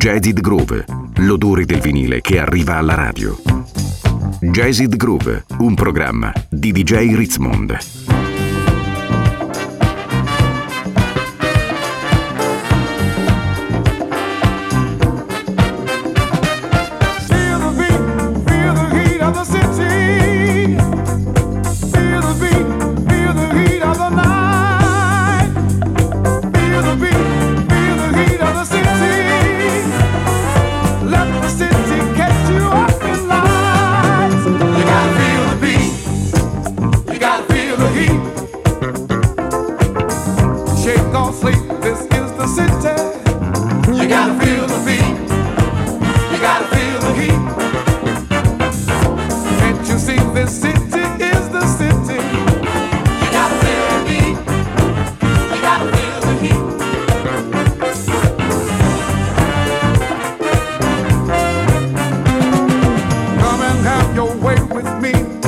Jazzid Groove, l'odore del vinile che arriva alla radio. Jazzid Groove, un programma di DJ Ritzmond. You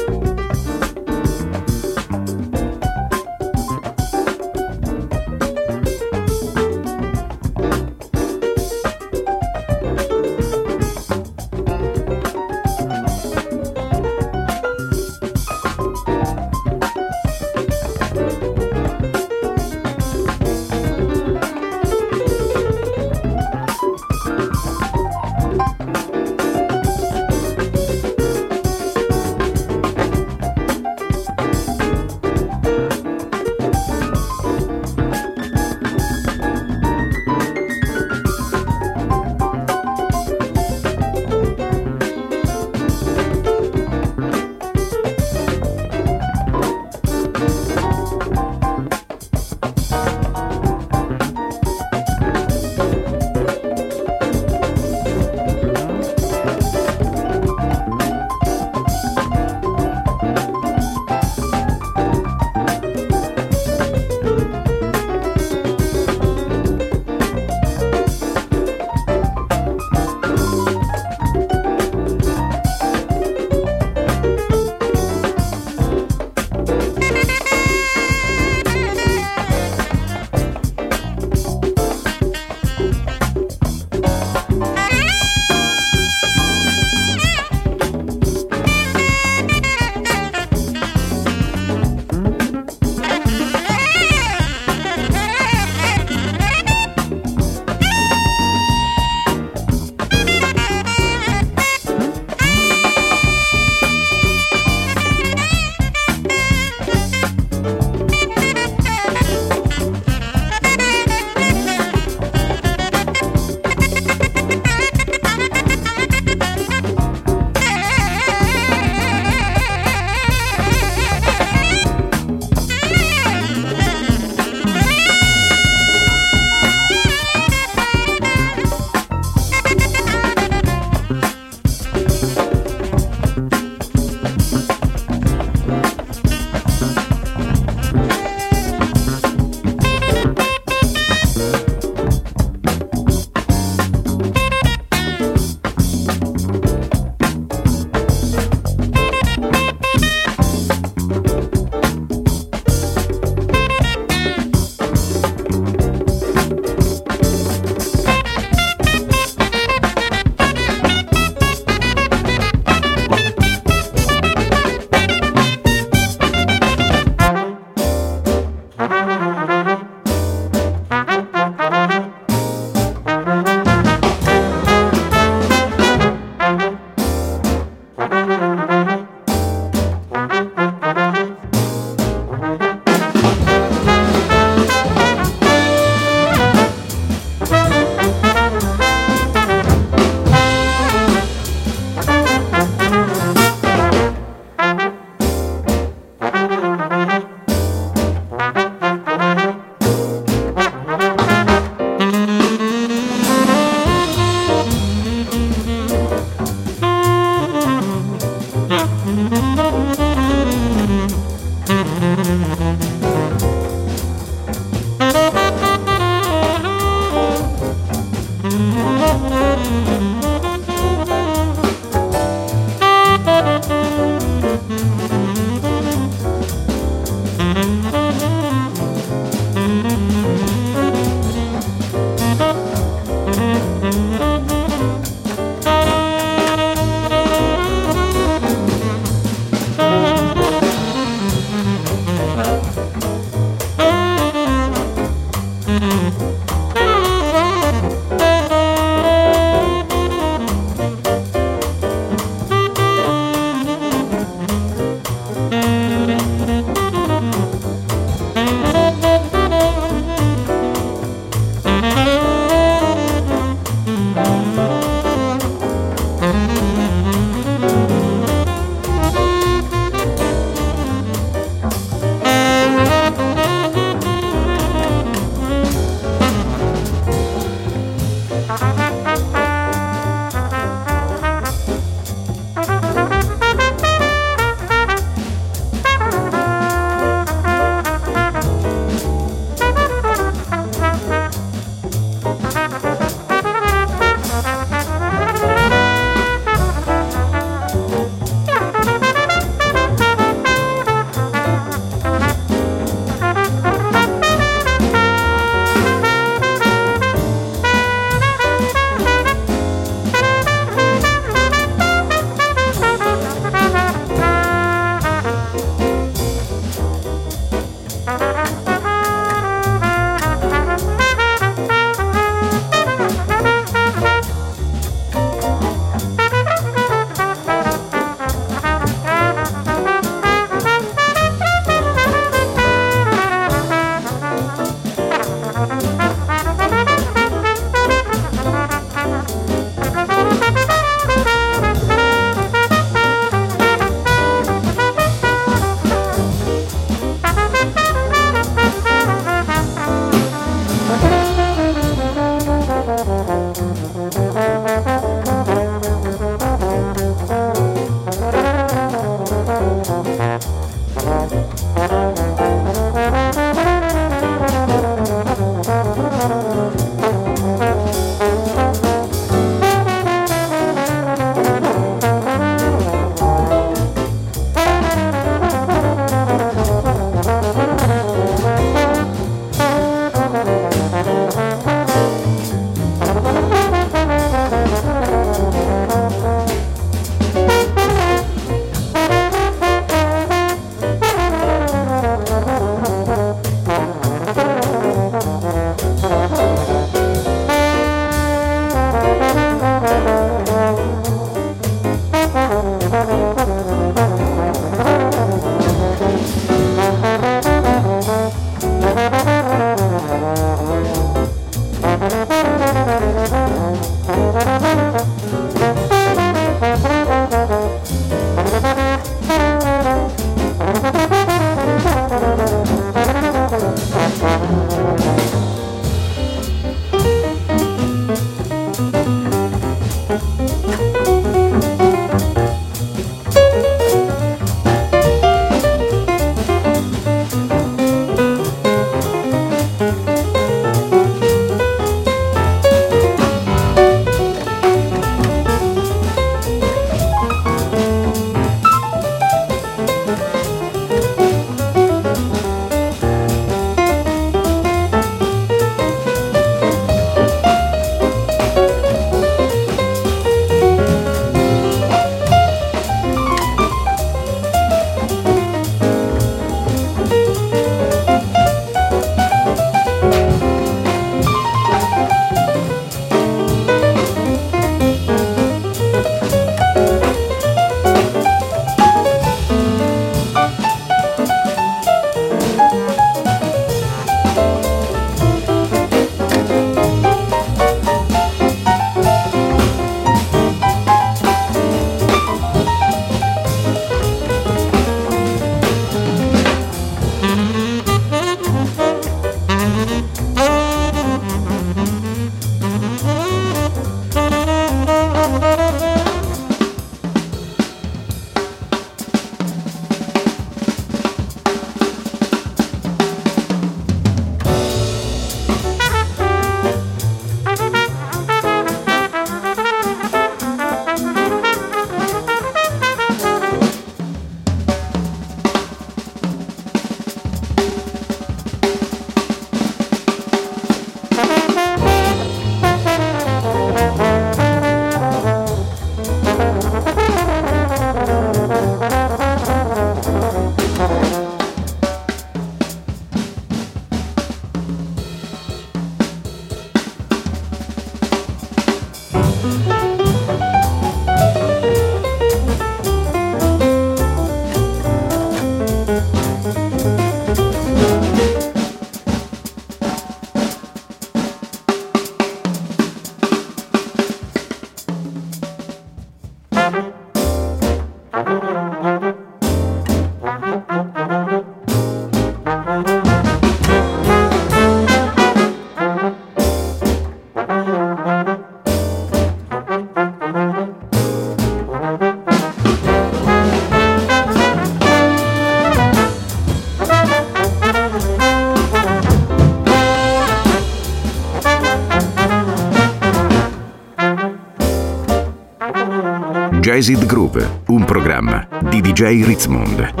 Jazzid Groove, un programma di DJ Ritzmond.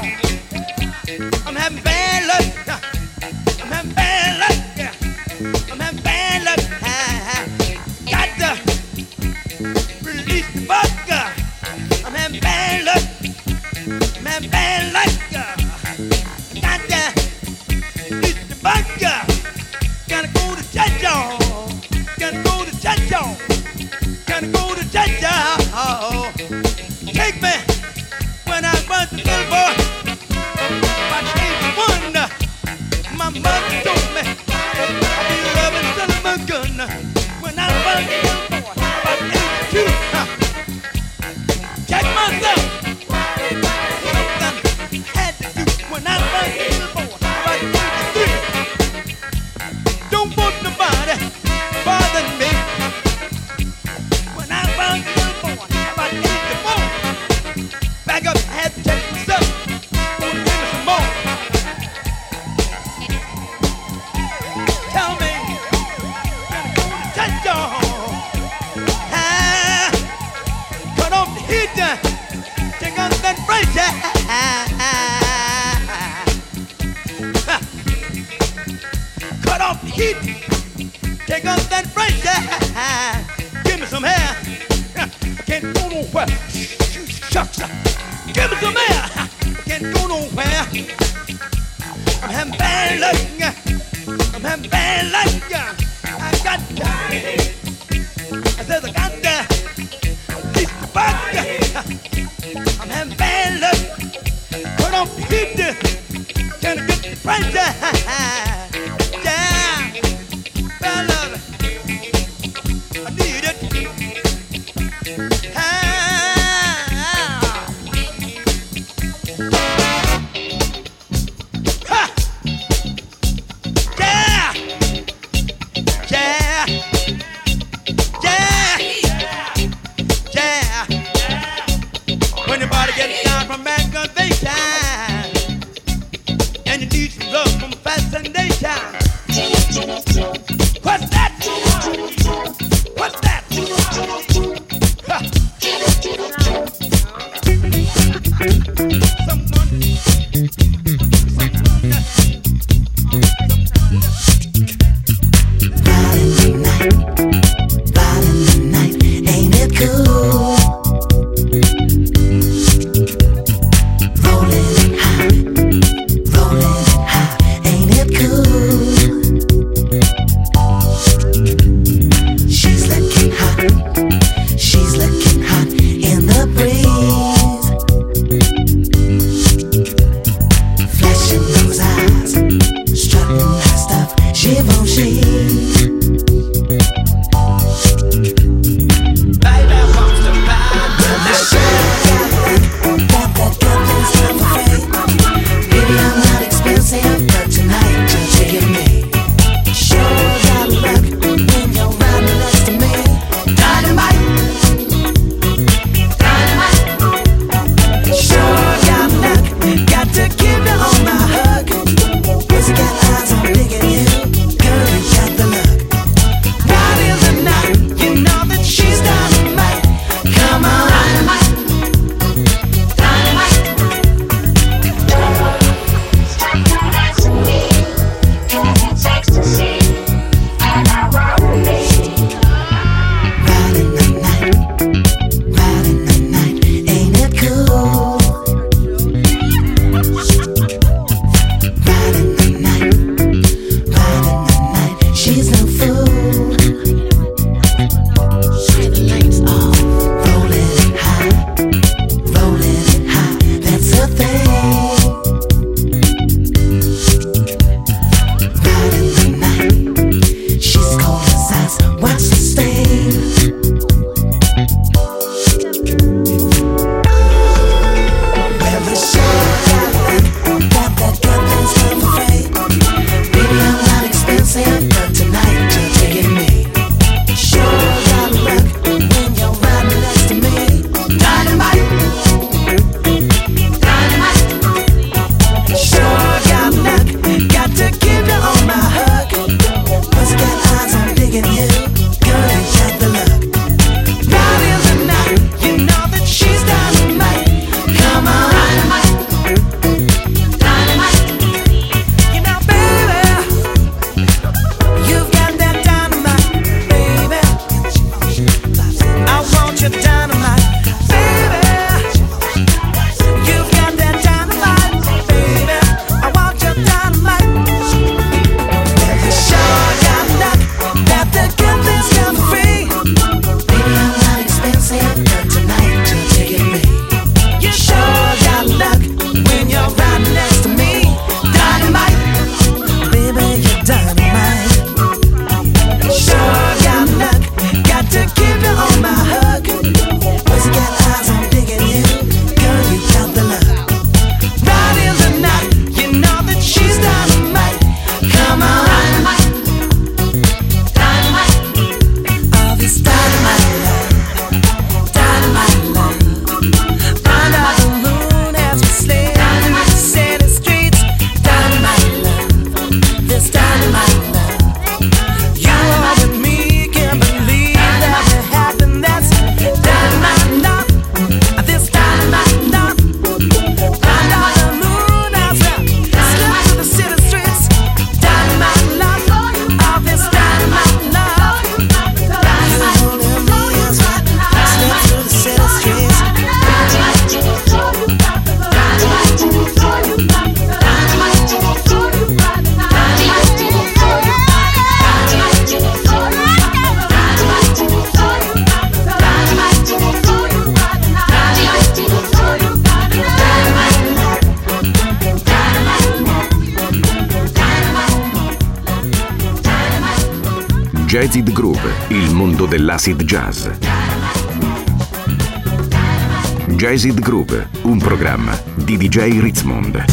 And dell'acid jazz. Jazzid Groove, un programma di DJ Ritzmond.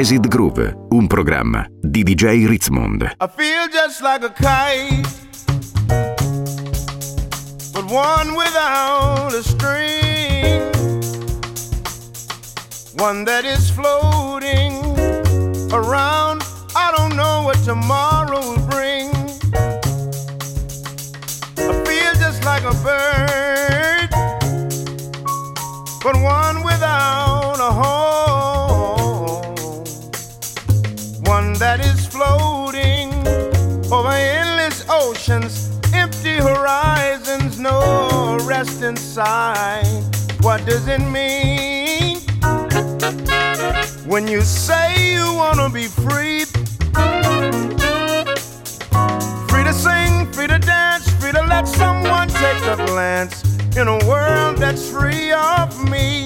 Jazzed Groove, un programma di DJ Ritzmond. I feel just like a kite, but one without a string, one that is floating around. I don't know what tomorrow will bring. I feel just like a bird, but one horizons, no rest inside. What does it mean when you say you wanna be free? Free to sing, free to dance, free to let someone take a glance in a world that's free of me.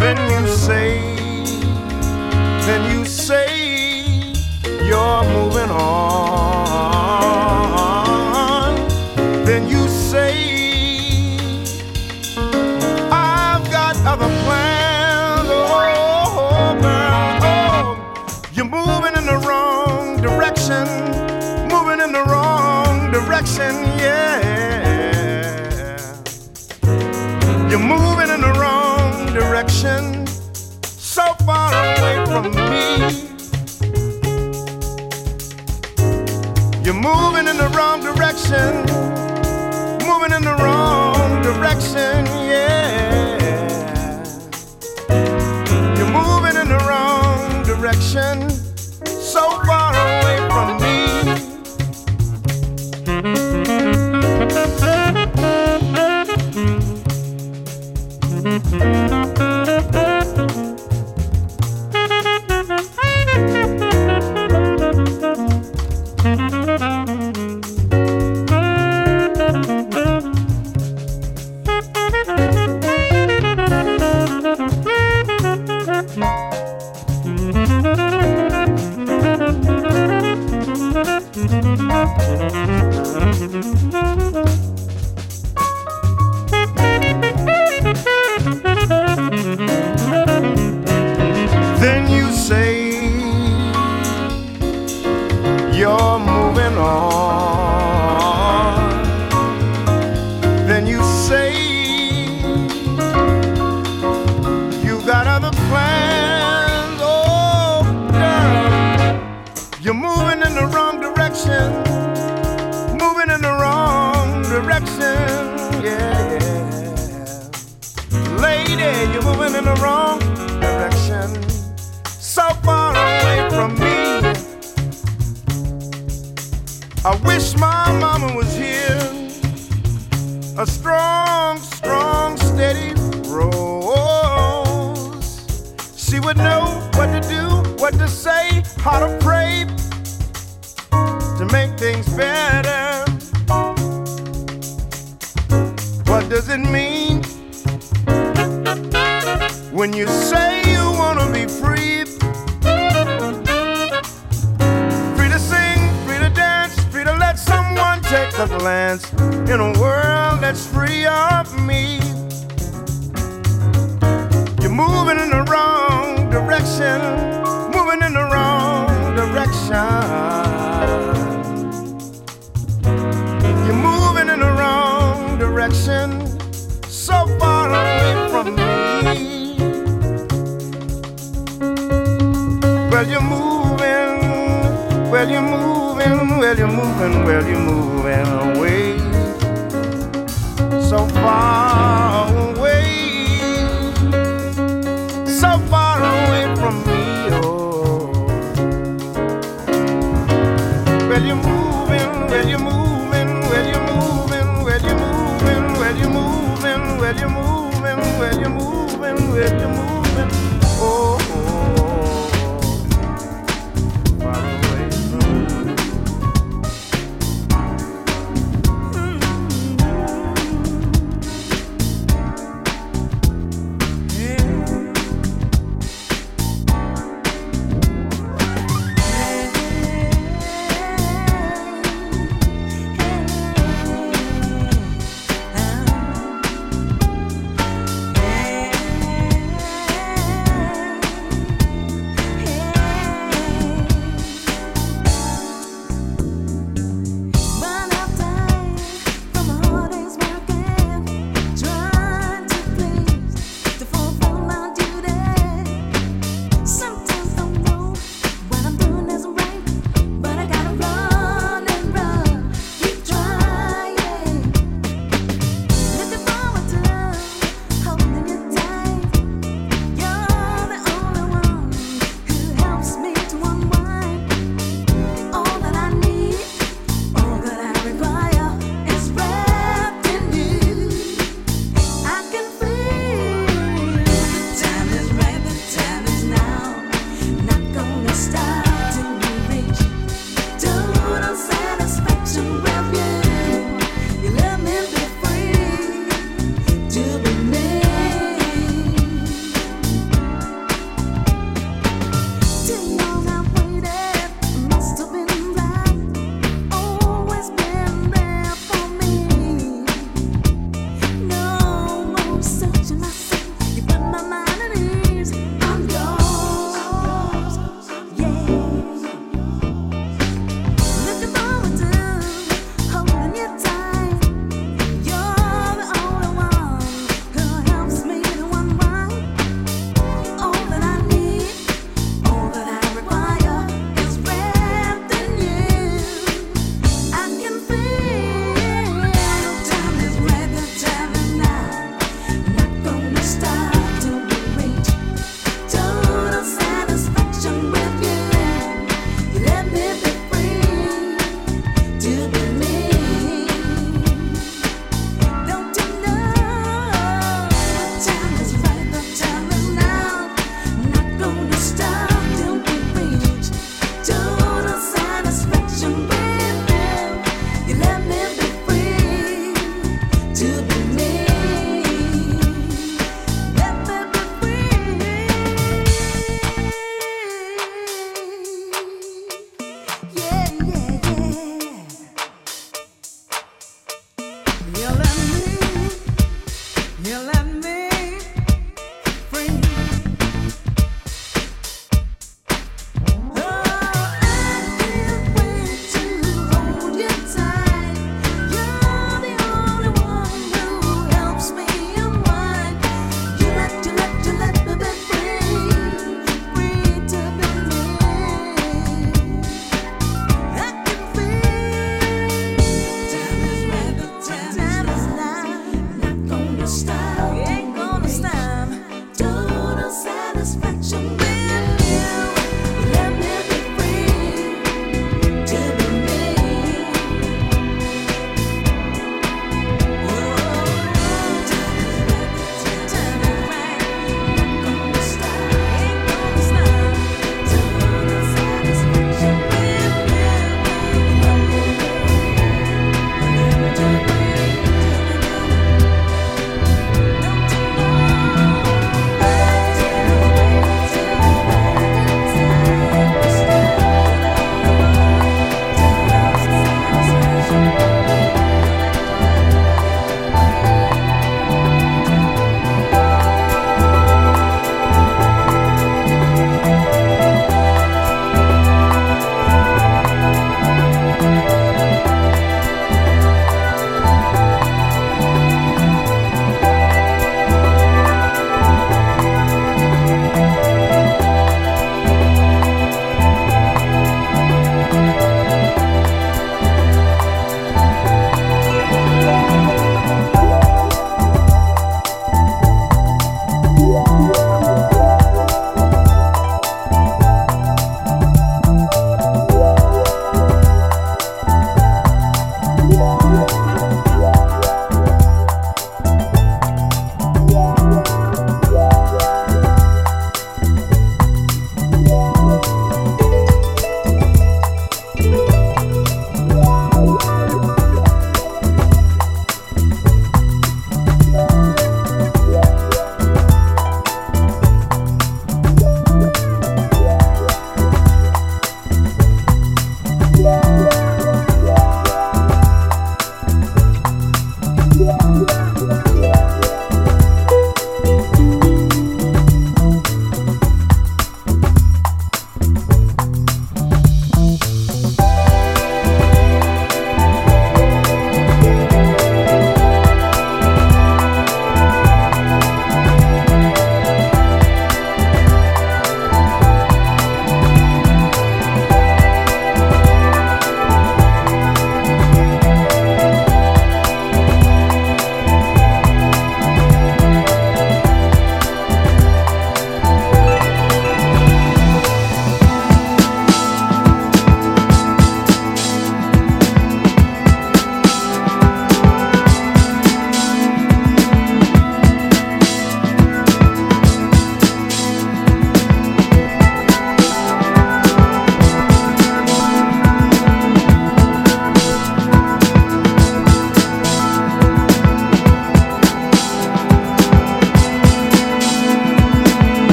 Then you say, then you say you're moving on. You're moving in the wrong direction so far away from me. You're moving in the wrong direction. Moving in the wrong direction, yeah. You're moving in the wrong direction. So far a strong, strong, steady rose. She would know what to do, what to say, how to pray to make things better. What does it mean when you say you want to be free? of lands in a world that's free of me. You're moving in the wrong direction, moving in the wrong direction. You're moving in the wrong direction, so far away from me. Well, you're moving, well, you're moving well, you're moving, well, you're moving.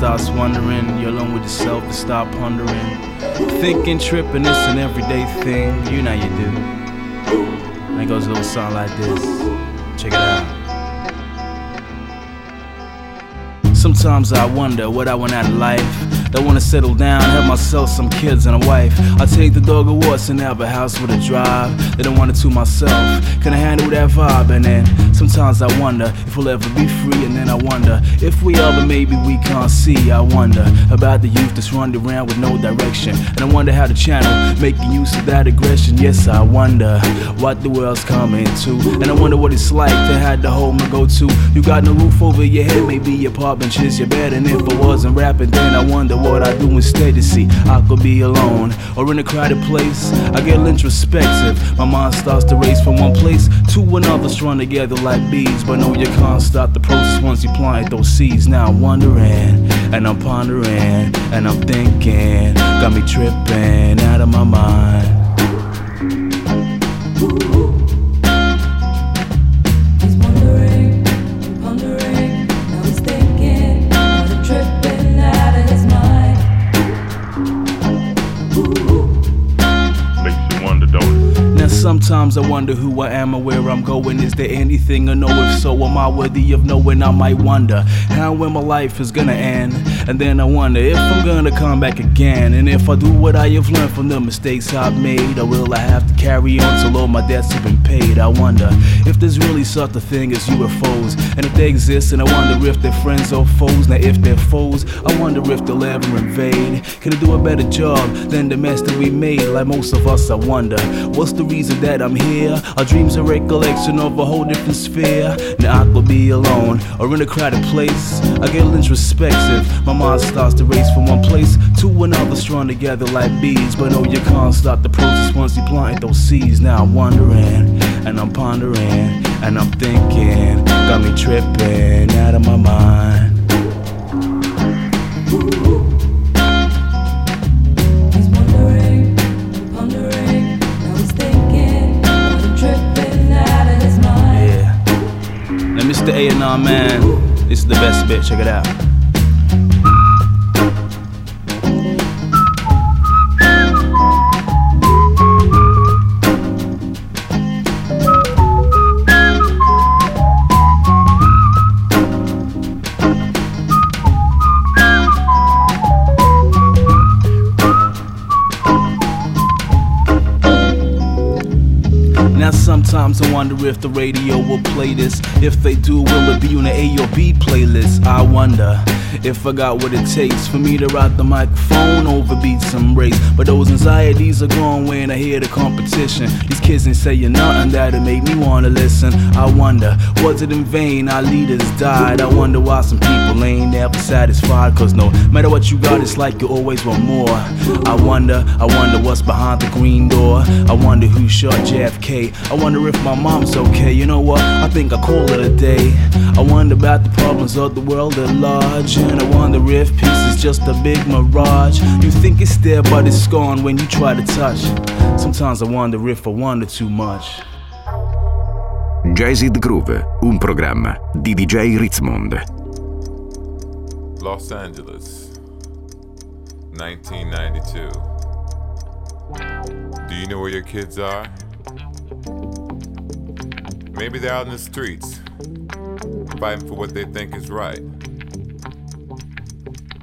Starts wondering, you're alone with yourself to stop pondering. Thinking, tripping, it's an everyday thing. You know you do. And it goes a little song like this. Check it out. Sometimes I wonder what I want out of life. That wanna settle down, have myself some kids and a wife. I take the dog awards and have a house with a drive. They don't want it to myself. Can I handle that vibe? And then Sometimes I wonder if we'll ever be free, and then I wonder if we are, but maybe we can't see. I wonder about the youth that's running around with no direction, and I wonder how the channel making use of that aggression. Yes, I wonder what the world's coming to, and I wonder what it's like to have the home to go to. You got no roof over your head, maybe your apartment is your bed, and if I wasn't rapping, then I wonder what I'd do instead. To see I could be alone or in a crowded place. I get introspective. My mind starts to race from one place to another, strung together like bees. But no, you can't stop the process once you plant those seeds. Now I'm wondering, and I'm pondering, and I'm thinking. Got me tripping out of my mind. Sometimes I wonder who I am or where I'm going. Is there anything I know? If so, am I worthy of knowing? I might wonder how when my life is gonna end. And then I wonder if I'm gonna come back again. And if I do what I have learned from the mistakes I've made, or will I have to carry on till all my debts have been paid? I wonder if there's really such a thing as UFOs. And if they exist, and I wonder if they're friends or foes. Now, if they're foes, I wonder if they'll ever invade. Can they do a better job than the mess that we made? Like most of us, I wonder what's the reason that I'm here. Our dreams are recollection of a whole different sphere. Now I could be alone or in a crowded place. I get introspective. My mind starts to race from one place to another, strung together like bees. But no, you can't stop the process once you plant those seeds. Now I'm wondering and I'm pondering and I'm thinking. Got me tripping out of my mind. He's wondering, pondering, and he's thinking, got him tripping out of his mind. Yeah. Now, Mr. A&R man. This is the best bit, check it out. Sometimes I wonder if the radio will play this. If they do, will it be on the A or B playlist? I wonder if I got what it takes for me to rock the microphone over beats and race. But those anxieties are gone when I hear the competition. These kids ain't saying nothing that'll make me wanna listen. I wonder, was it in vain our leaders died? I wonder why some people ain't ever satisfied. Cause no matter what you got, it's like you always want more. I wonder, I wonder what's behind the green door. I wonder who shot JFK. I wonder if my mom's okay. You know what? I think I call it a day. I wonder about the problems of the world at large. And I wonder if peace is just a big mirage. You think it's there, but it's gone when you try to touch. Sometimes I wonder if I wonder too much. Jazzed Groove, un programma di DJ Ritzmond. Los Angeles, 1992. Do you know where your kids are? Maybe they're out in the streets, fighting for what they think is right.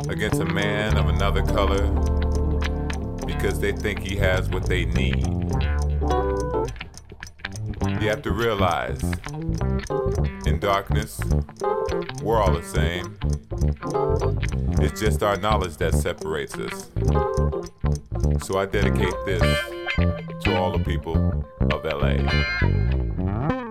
Against a man of another color because they think he has what they need. You have to realize in darkness, we're all the same. It's just our knowledge that separates us. So I dedicate this to all the people of LA.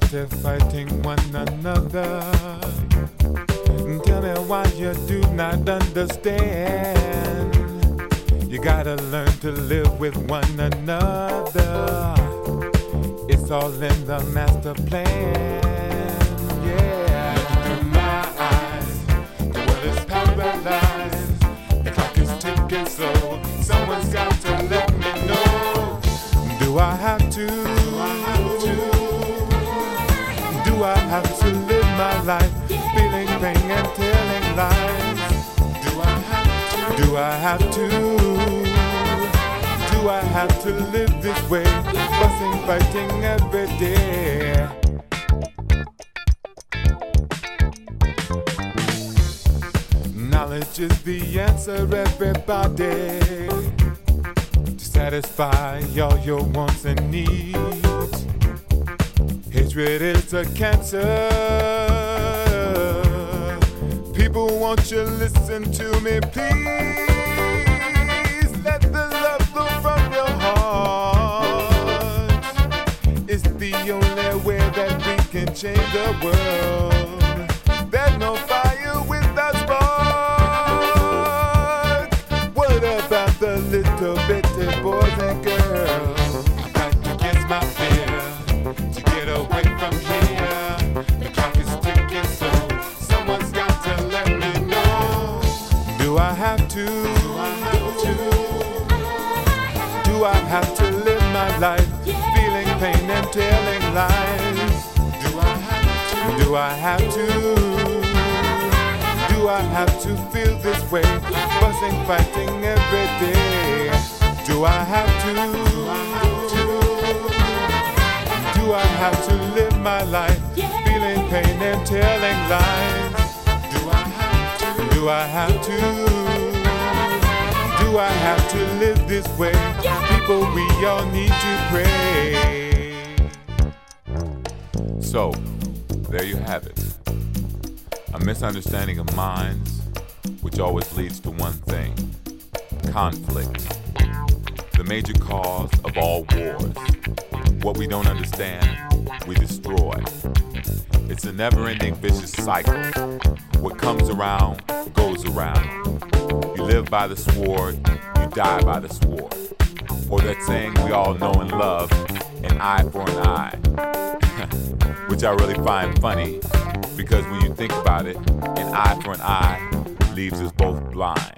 There fighting one another. Tell me why you do not understand. You gotta learn to live with one another. It's all in the master plan. Yeah, through my eyes, the world is paralyzed. The clock is ticking slow. Someone's got to let me know. Do I have to? I have to live my life feeling pain and telling lies? Do I have to? Do I have to? Do I have to live this way? Fussing, fighting every day. Knowledge is the answer, everybody. To satisfy all your wants and needs. Hatred is a cancer. People, won't you listen to me, please? Let the love flow from your heart. It's the only way that we can change the world. Have to? Do I have to feel this way? Fussing, fighting every day. Do I have to? Do I have to live my life feeling pain and telling lies? Do I have to? Do I have to? Do I have to live this way? People, we all need to pray. So, there you have it. A misunderstanding of minds, which always leads to one thing conflict. The major cause of all wars. What we don't understand, we destroy. It's a never ending vicious cycle. What comes around goes around. You live by the sword, you die by the sword. Or that saying we all know and love, an eye for an eye. Which I really find funny because when you think about it, an eye for an eye leaves us both blind.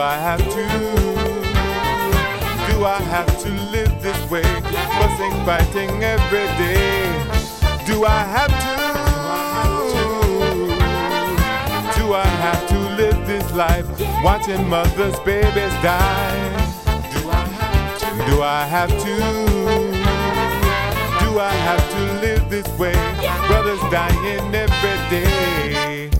I have to? Do I have to live this way? Fussing, fighting every day. Do I have to? Do I have to live this life watching mothers, babies die? Do I have to? Do I have to? Do I have to live this way? Brothers dying every day.